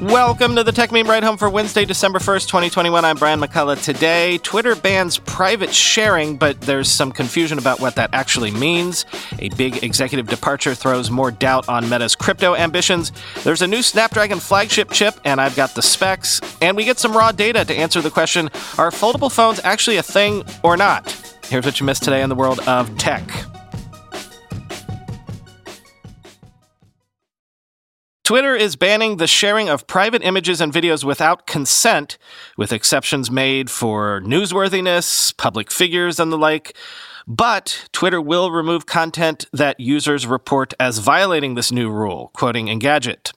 Welcome to the Techmeme Ride Home for Wednesday, December 1st, 2021. I'm Brian McCullough. Today, Twitter bans private sharing, but there's some confusion about what that actually means. A big executive departure throws more doubt on Meta's crypto ambitions. There's a new Snapdragon flagship chip, and I've got the specs. And we get some raw data to answer the question are foldable phones actually a thing or not? Here's what you missed today in the world of tech. Twitter is banning the sharing of private images and videos without consent, with exceptions made for newsworthiness, public figures, and the like. But Twitter will remove content that users report as violating this new rule, quoting Engadget.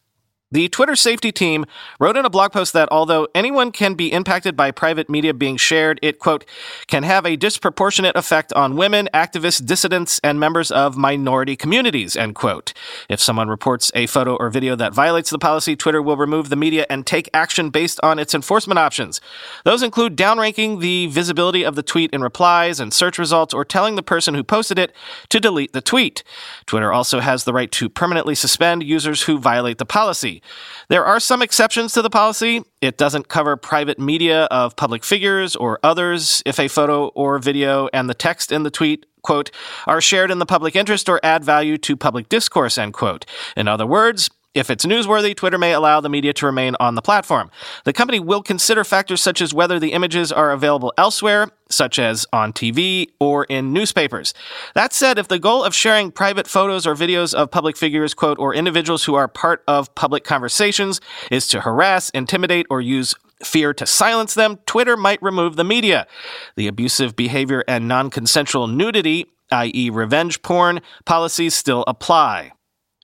The Twitter safety team wrote in a blog post that although anyone can be impacted by private media being shared, it, quote, can have a disproportionate effect on women, activists, dissidents, and members of minority communities, end quote. If someone reports a photo or video that violates the policy, Twitter will remove the media and take action based on its enforcement options. Those include downranking the visibility of the tweet in replies and search results or telling the person who posted it to delete the tweet. Twitter also has the right to permanently suspend users who violate the policy. There are some exceptions to the policy. It doesn't cover private media of public figures or others if a photo or video and the text in the tweet quote, are shared in the public interest or add value to public discourse, end quote. In other words, if it's newsworthy, Twitter may allow the media to remain on the platform. The company will consider factors such as whether the images are available elsewhere, such as on TV or in newspapers. That said, if the goal of sharing private photos or videos of public figures, quote, or individuals who are part of public conversations is to harass, intimidate, or use fear to silence them, Twitter might remove the media. The abusive behavior and non consensual nudity, i.e., revenge porn, policies still apply.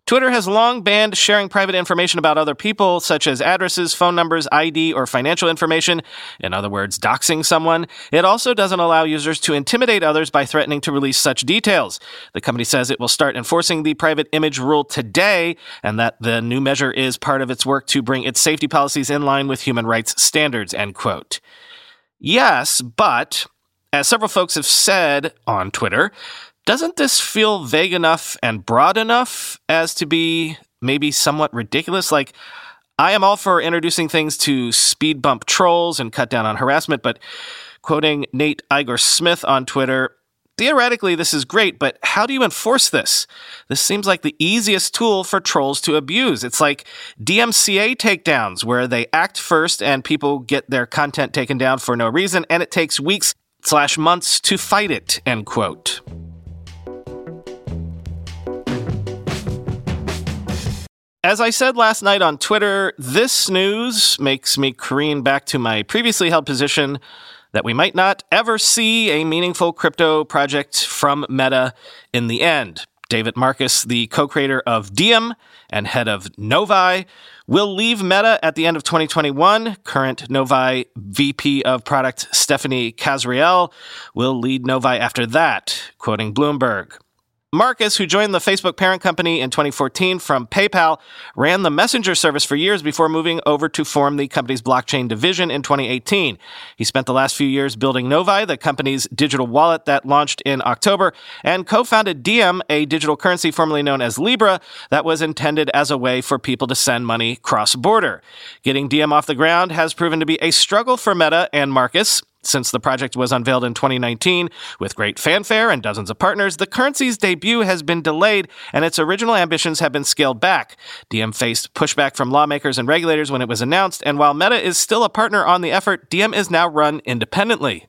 Twitter has long banned sharing private information about other people, such as addresses, phone numbers, ID, or financial information. In other words, doxing someone. It also doesn't allow users to intimidate others by threatening to release such details. The company says it will start enforcing the private image rule today, and that the new measure is part of its work to bring its safety policies in line with human rights standards, end quote. Yes, but as several folks have said on Twitter, doesn't this feel vague enough and broad enough as to be maybe somewhat ridiculous? Like, I am all for introducing things to speed bump trolls and cut down on harassment, but quoting Nate Igor Smith on Twitter, theoretically this is great, but how do you enforce this? This seems like the easiest tool for trolls to abuse. It's like DMCA takedowns, where they act first and people get their content taken down for no reason, and it takes weeks slash months to fight it, end quote. As I said last night on Twitter, this news makes me careen back to my previously held position that we might not ever see a meaningful crypto project from Meta in the end. David Marcus, the co creator of Diem and head of Novi, will leave Meta at the end of 2021. Current Novi VP of product Stephanie Kasriel will lead Novi after that, quoting Bloomberg. Marcus, who joined the Facebook parent company in 2014 from PayPal, ran the Messenger service for years before moving over to form the company's blockchain division in 2018. He spent the last few years building Novi, the company's digital wallet that launched in October, and co-founded Diem, a digital currency formerly known as Libra that was intended as a way for people to send money cross-border. Getting Diem off the ground has proven to be a struggle for Meta and Marcus. Since the project was unveiled in 2019 with great fanfare and dozens of partners, the currency's debut has been delayed and its original ambitions have been scaled back. Diem faced pushback from lawmakers and regulators when it was announced, and while Meta is still a partner on the effort, Diem is now run independently.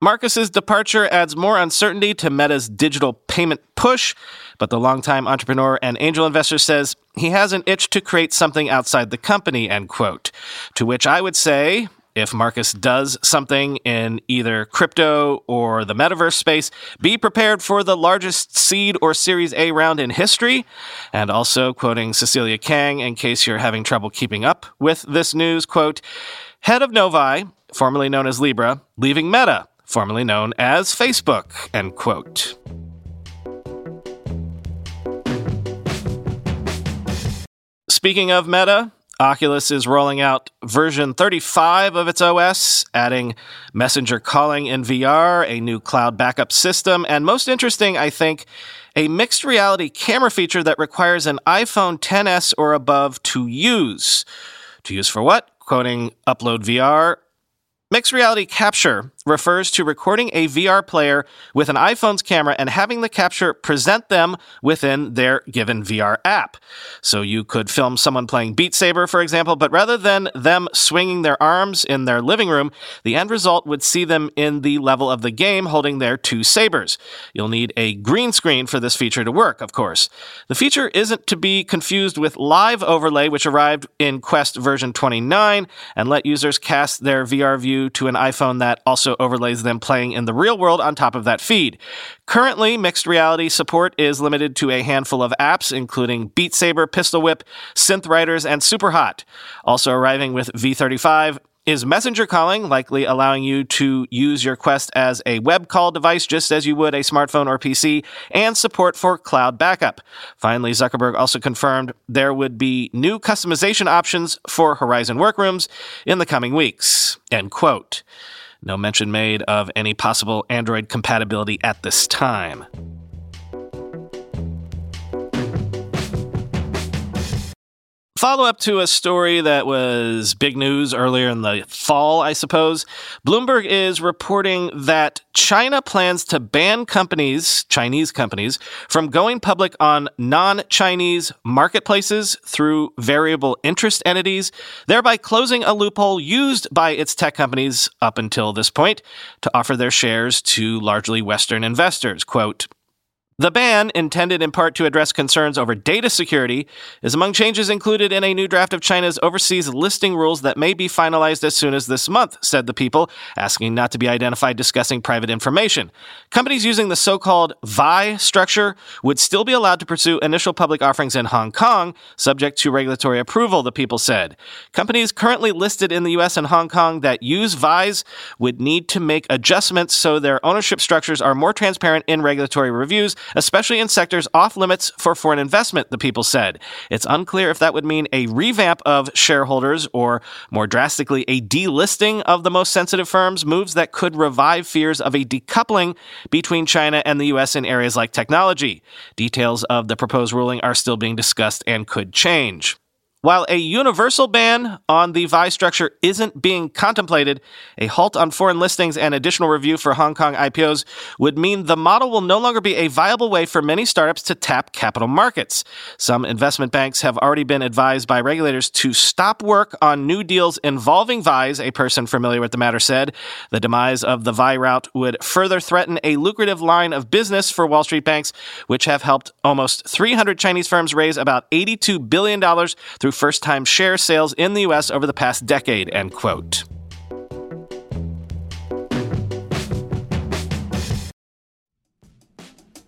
Marcus's departure adds more uncertainty to Meta's digital payment push, but the longtime entrepreneur and angel investor says he has an itch to create something outside the company, end quote. To which I would say, if Marcus does something in either crypto or the metaverse space, be prepared for the largest seed or Series A round in history. And also, quoting Cecilia Kang, in case you're having trouble keeping up with this news, quote, head of Novi, formerly known as Libra, leaving Meta, formerly known as Facebook, end quote. Speaking of Meta, Oculus is rolling out version 35 of its OS, adding messenger calling in VR, a new cloud backup system, and most interesting, I think, a mixed reality camera feature that requires an iPhone 10s or above to use. To use for what? Quoting Upload VR. Mixed reality capture refers to recording a VR player with an iPhone's camera and having the capture present them within their given VR app. So you could film someone playing Beat Saber, for example, but rather than them swinging their arms in their living room, the end result would see them in the level of the game holding their two sabers. You'll need a green screen for this feature to work, of course. The feature isn't to be confused with Live Overlay, which arrived in Quest version 29 and let users cast their VR view to an iPhone that also overlays them playing in the real world on top of that feed. Currently, mixed reality support is limited to a handful of apps, including Beat Saber, Pistol Whip, Synth Riders, and Superhot. Also arriving with V35 is messenger calling, likely allowing you to use your Quest as a web call device just as you would a smartphone or PC, and support for cloud backup. Finally, Zuckerberg also confirmed there would be new customization options for Horizon Workrooms in the coming weeks. End quote. No mention made of any possible Android compatibility at this time. Follow up to a story that was big news earlier in the fall, I suppose. Bloomberg is reporting that China plans to ban companies, Chinese companies, from going public on non Chinese marketplaces through variable interest entities, thereby closing a loophole used by its tech companies up until this point to offer their shares to largely Western investors. Quote, the ban, intended in part to address concerns over data security, is among changes included in a new draft of China's overseas listing rules that may be finalized as soon as this month, said the people, asking not to be identified discussing private information. Companies using the so called VI structure would still be allowed to pursue initial public offerings in Hong Kong, subject to regulatory approval, the people said. Companies currently listed in the US and Hong Kong that use VIs would need to make adjustments so their ownership structures are more transparent in regulatory reviews especially in sectors off limits for foreign investment, the people said. It's unclear if that would mean a revamp of shareholders or, more drastically, a delisting of the most sensitive firms, moves that could revive fears of a decoupling between China and the U.S. in areas like technology. Details of the proposed ruling are still being discussed and could change. While a universal ban on the VI structure isn't being contemplated, a halt on foreign listings and additional review for Hong Kong IPOs would mean the model will no longer be a viable way for many startups to tap capital markets. Some investment banks have already been advised by regulators to stop work on new deals involving VIs, a person familiar with the matter said. The demise of the VI route would further threaten a lucrative line of business for Wall Street banks, which have helped almost 300 Chinese firms raise about $82 billion through through first time share sales in the US over the past decade, end quote.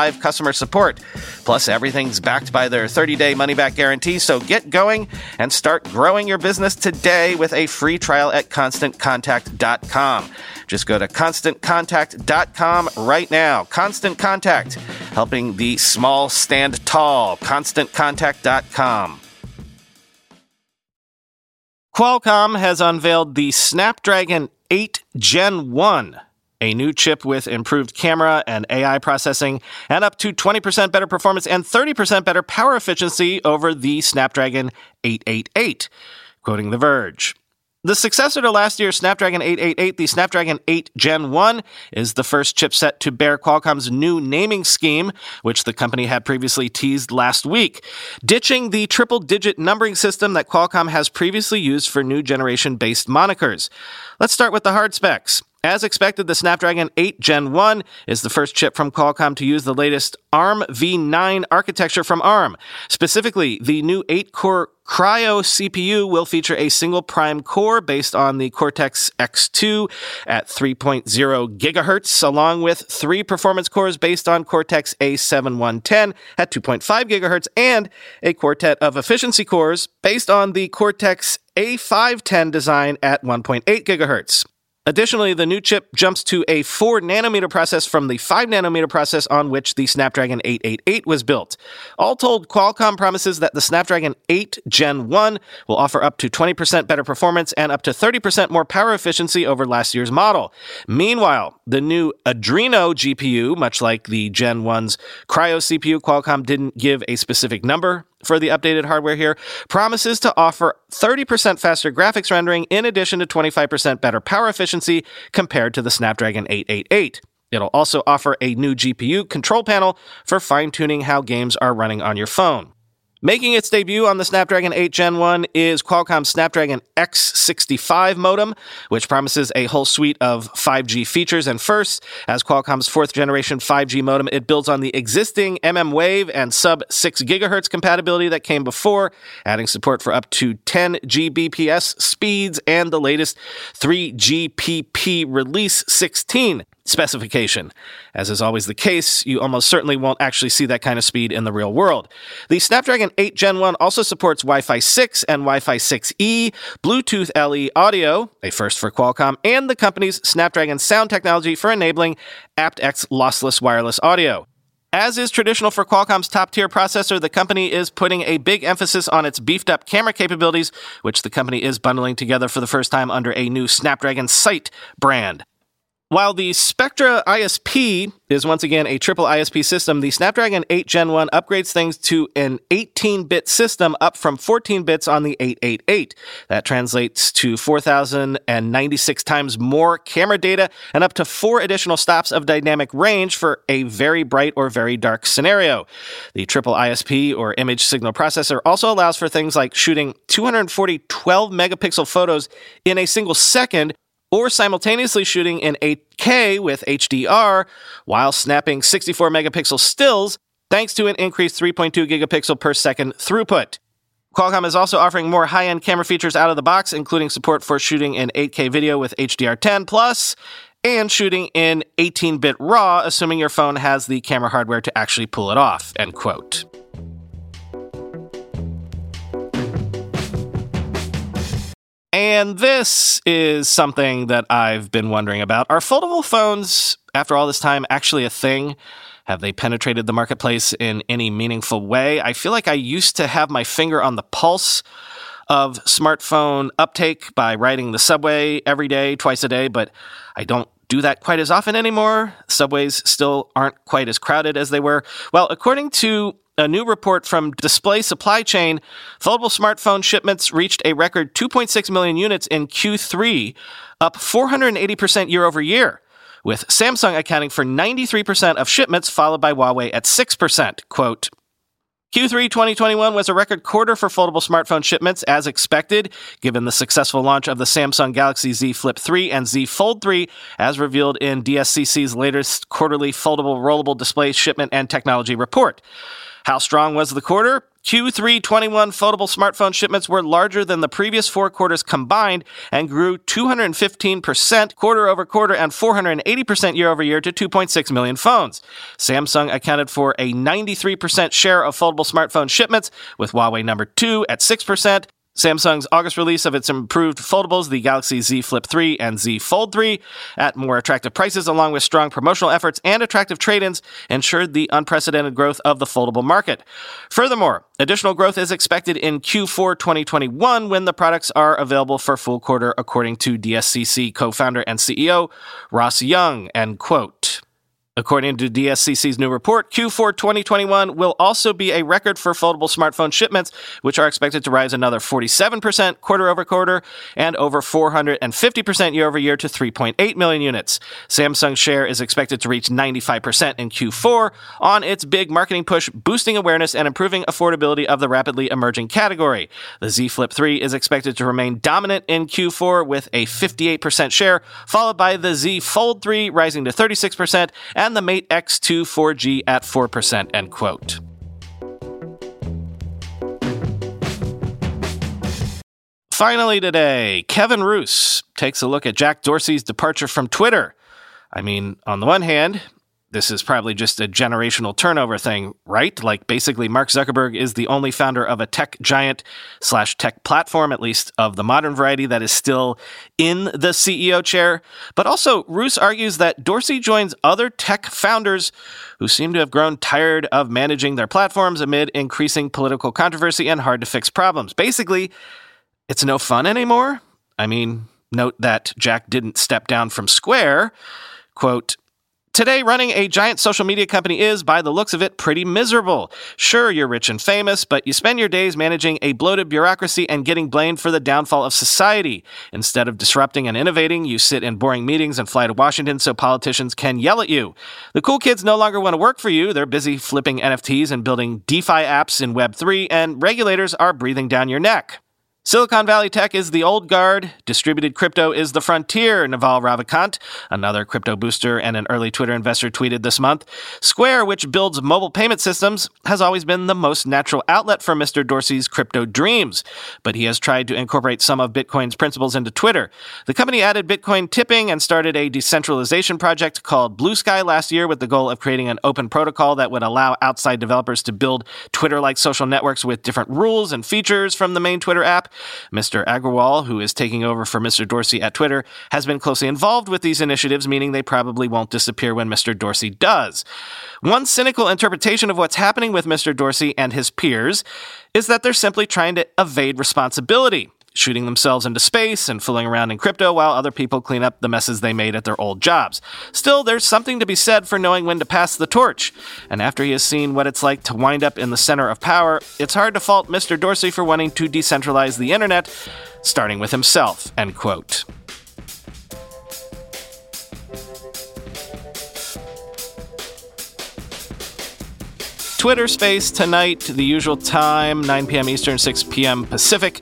live customer support. Plus, everything's backed by their 30 day money back guarantee, so get going and start growing your business today with a free trial at constantcontact.com. Just go to constantcontact.com right now. Constant Contact, helping the small stand tall. ConstantContact.com. Qualcomm has unveiled the Snapdragon 8 Gen 1, a new chip with improved camera and AI processing, and up to 20% better performance and 30% better power efficiency over the Snapdragon 888. Quoting The Verge. The successor to last year's Snapdragon 888, the Snapdragon 8 Gen 1, is the first chipset to bear Qualcomm's new naming scheme, which the company had previously teased last week, ditching the triple digit numbering system that Qualcomm has previously used for new generation based monikers. Let's start with the hard specs. As expected, the Snapdragon 8 Gen 1 is the first chip from Qualcomm to use the latest ARM v9 architecture from ARM. Specifically, the new 8 core Kryo CPU will feature a single prime core based on the Cortex X2 at 3.0 gigahertz, along with three performance cores based on Cortex A710 at 2.5 gigahertz, and a quartet of efficiency cores based on the Cortex A510 design at 1.8 gigahertz. Additionally, the new chip jumps to a 4 nanometer process from the 5 nanometer process on which the Snapdragon 888 was built. All told, Qualcomm promises that the Snapdragon 8 Gen 1 will offer up to 20% better performance and up to 30% more power efficiency over last year's model. Meanwhile, the new Adreno GPU, much like the Gen 1's Kryo CPU, Qualcomm didn't give a specific number for the updated hardware here, promises to offer 30% faster graphics rendering in addition to 25% better power efficiency compared to the Snapdragon 888. It'll also offer a new GPU control panel for fine tuning how games are running on your phone. Making its debut on the Snapdragon 8 Gen 1 is Qualcomm's Snapdragon X65 modem, which promises a whole suite of 5G features. And first, as Qualcomm's fourth generation 5G modem, it builds on the existing MM Wave and sub 6 GHz compatibility that came before, adding support for up to 10 Gbps speeds and the latest 3GPP release 16 specification. As is always the case, you almost certainly won't actually see that kind of speed in the real world. The Snapdragon 8 Gen 1 also supports Wi Fi 6 and Wi Fi 6E, Bluetooth LE audio, a first for Qualcomm, and the company's Snapdragon sound technology for enabling aptX lossless wireless audio. As is traditional for Qualcomm's top tier processor, the company is putting a big emphasis on its beefed up camera capabilities, which the company is bundling together for the first time under a new Snapdragon Sight brand. While the Spectra ISP is once again a triple ISP system, the Snapdragon 8 Gen 1 upgrades things to an 18 bit system up from 14 bits on the 888. That translates to 4,096 times more camera data and up to four additional stops of dynamic range for a very bright or very dark scenario. The triple ISP or image signal processor also allows for things like shooting 240 12 megapixel photos in a single second or simultaneously shooting in 8K with HDR while snapping 64 megapixel stills thanks to an increased 3.2 gigapixel per second throughput. Qualcomm is also offering more high-end camera features out of the box, including support for shooting in 8K video with HDR10 Plus and shooting in 18-bit RAW, assuming your phone has the camera hardware to actually pull it off. End quote. And this is something that I've been wondering about. Are foldable phones, after all this time, actually a thing? Have they penetrated the marketplace in any meaningful way? I feel like I used to have my finger on the pulse of smartphone uptake by riding the subway every day, twice a day, but I don't do that quite as often anymore. Subways still aren't quite as crowded as they were. Well, according to a new report from Display Supply Chain, foldable smartphone shipments reached a record 2.6 million units in Q3, up 480% year over year. with Samsung accounting for 93% of shipments, followed by Huawei at 6%. Quote, Q3 2021 was a record quarter for foldable smartphone shipments as expected, given the successful launch of the Samsung Galaxy Z Flip 3 and Z Fold 3, as revealed in DSCC's latest quarterly foldable rollable display shipment and technology report. How strong was the quarter? Q3 21 foldable smartphone shipments were larger than the previous four quarters combined and grew 215% quarter over quarter and 480% year over year to 2.6 million phones. Samsung accounted for a 93% share of foldable smartphone shipments, with Huawei number two at 6%, Samsung's August release of its improved foldables, the Galaxy Z Flip 3 and Z Fold 3, at more attractive prices, along with strong promotional efforts and attractive trade ins, ensured the unprecedented growth of the foldable market. Furthermore, additional growth is expected in Q4 2021 when the products are available for full quarter, according to DSCC co founder and CEO Ross Young. End quote. According to DSCC's new report, Q4 2021 will also be a record for foldable smartphone shipments, which are expected to rise another 47% quarter over quarter and over 450% year over year to 3.8 million units. Samsung's share is expected to reach 95% in Q4 on its big marketing push, boosting awareness and improving affordability of the rapidly emerging category. The Z Flip 3 is expected to remain dominant in Q4 with a 58% share, followed by the Z Fold 3 rising to 36% and the Mate X2 4G at 4%, end quote. Finally, today, Kevin Roose takes a look at Jack Dorsey's departure from Twitter. I mean, on the one hand, this is probably just a generational turnover thing, right? Like basically Mark Zuckerberg is the only founder of a tech giant slash tech platform, at least of the modern variety, that is still in the CEO chair. But also, Roose argues that Dorsey joins other tech founders who seem to have grown tired of managing their platforms amid increasing political controversy and hard to fix problems. Basically, it's no fun anymore. I mean, note that Jack didn't step down from Square. Quote, Today, running a giant social media company is, by the looks of it, pretty miserable. Sure, you're rich and famous, but you spend your days managing a bloated bureaucracy and getting blamed for the downfall of society. Instead of disrupting and innovating, you sit in boring meetings and fly to Washington so politicians can yell at you. The cool kids no longer want to work for you. They're busy flipping NFTs and building DeFi apps in Web3, and regulators are breathing down your neck. Silicon Valley Tech is the old guard. Distributed crypto is the frontier, Naval Ravikant, another crypto booster and an early Twitter investor, tweeted this month. Square, which builds mobile payment systems, has always been the most natural outlet for Mr. Dorsey's crypto dreams, but he has tried to incorporate some of Bitcoin's principles into Twitter. The company added Bitcoin tipping and started a decentralization project called Blue Sky last year with the goal of creating an open protocol that would allow outside developers to build Twitter like social networks with different rules and features from the main Twitter app. Mr. Agrawal, who is taking over for Mr. Dorsey at Twitter, has been closely involved with these initiatives, meaning they probably won't disappear when Mr. Dorsey does. One cynical interpretation of what's happening with Mr. Dorsey and his peers is that they're simply trying to evade responsibility shooting themselves into space and fooling around in crypto while other people clean up the messes they made at their old jobs. Still, there's something to be said for knowing when to pass the torch. And after he has seen what it's like to wind up in the center of power, it's hard to fault Mr. Dorsey for wanting to decentralize the internet, starting with himself. End quote. Twitter space tonight, the usual time, 9 p.m. Eastern, 6 p.m. Pacific.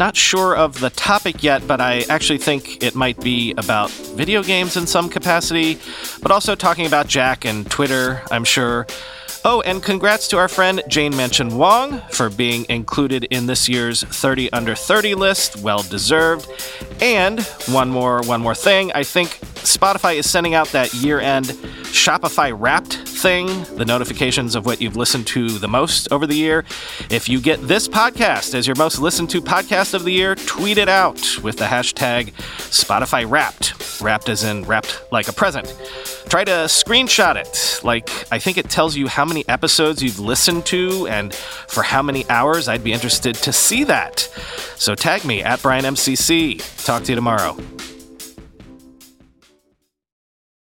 Not sure of the topic yet, but I actually think it might be about video games in some capacity, but also talking about Jack and Twitter, I'm sure. Oh, and congrats to our friend Jane Manchun Wong for being included in this year's 30 under 30 list. Well deserved. And one more one more thing. I think Spotify is sending out that year-end Spotify Wrapped thing, the notifications of what you've listened to the most over the year. If you get this podcast as your most listened to podcast of the year, tweet it out with the hashtag Spotify Wrapped. Wrapped as in wrapped like a present. Try to screenshot it. Like, I think it tells you how many episodes you've listened to and for how many hours. I'd be interested to see that. So tag me at BrianMCC. Talk to you tomorrow.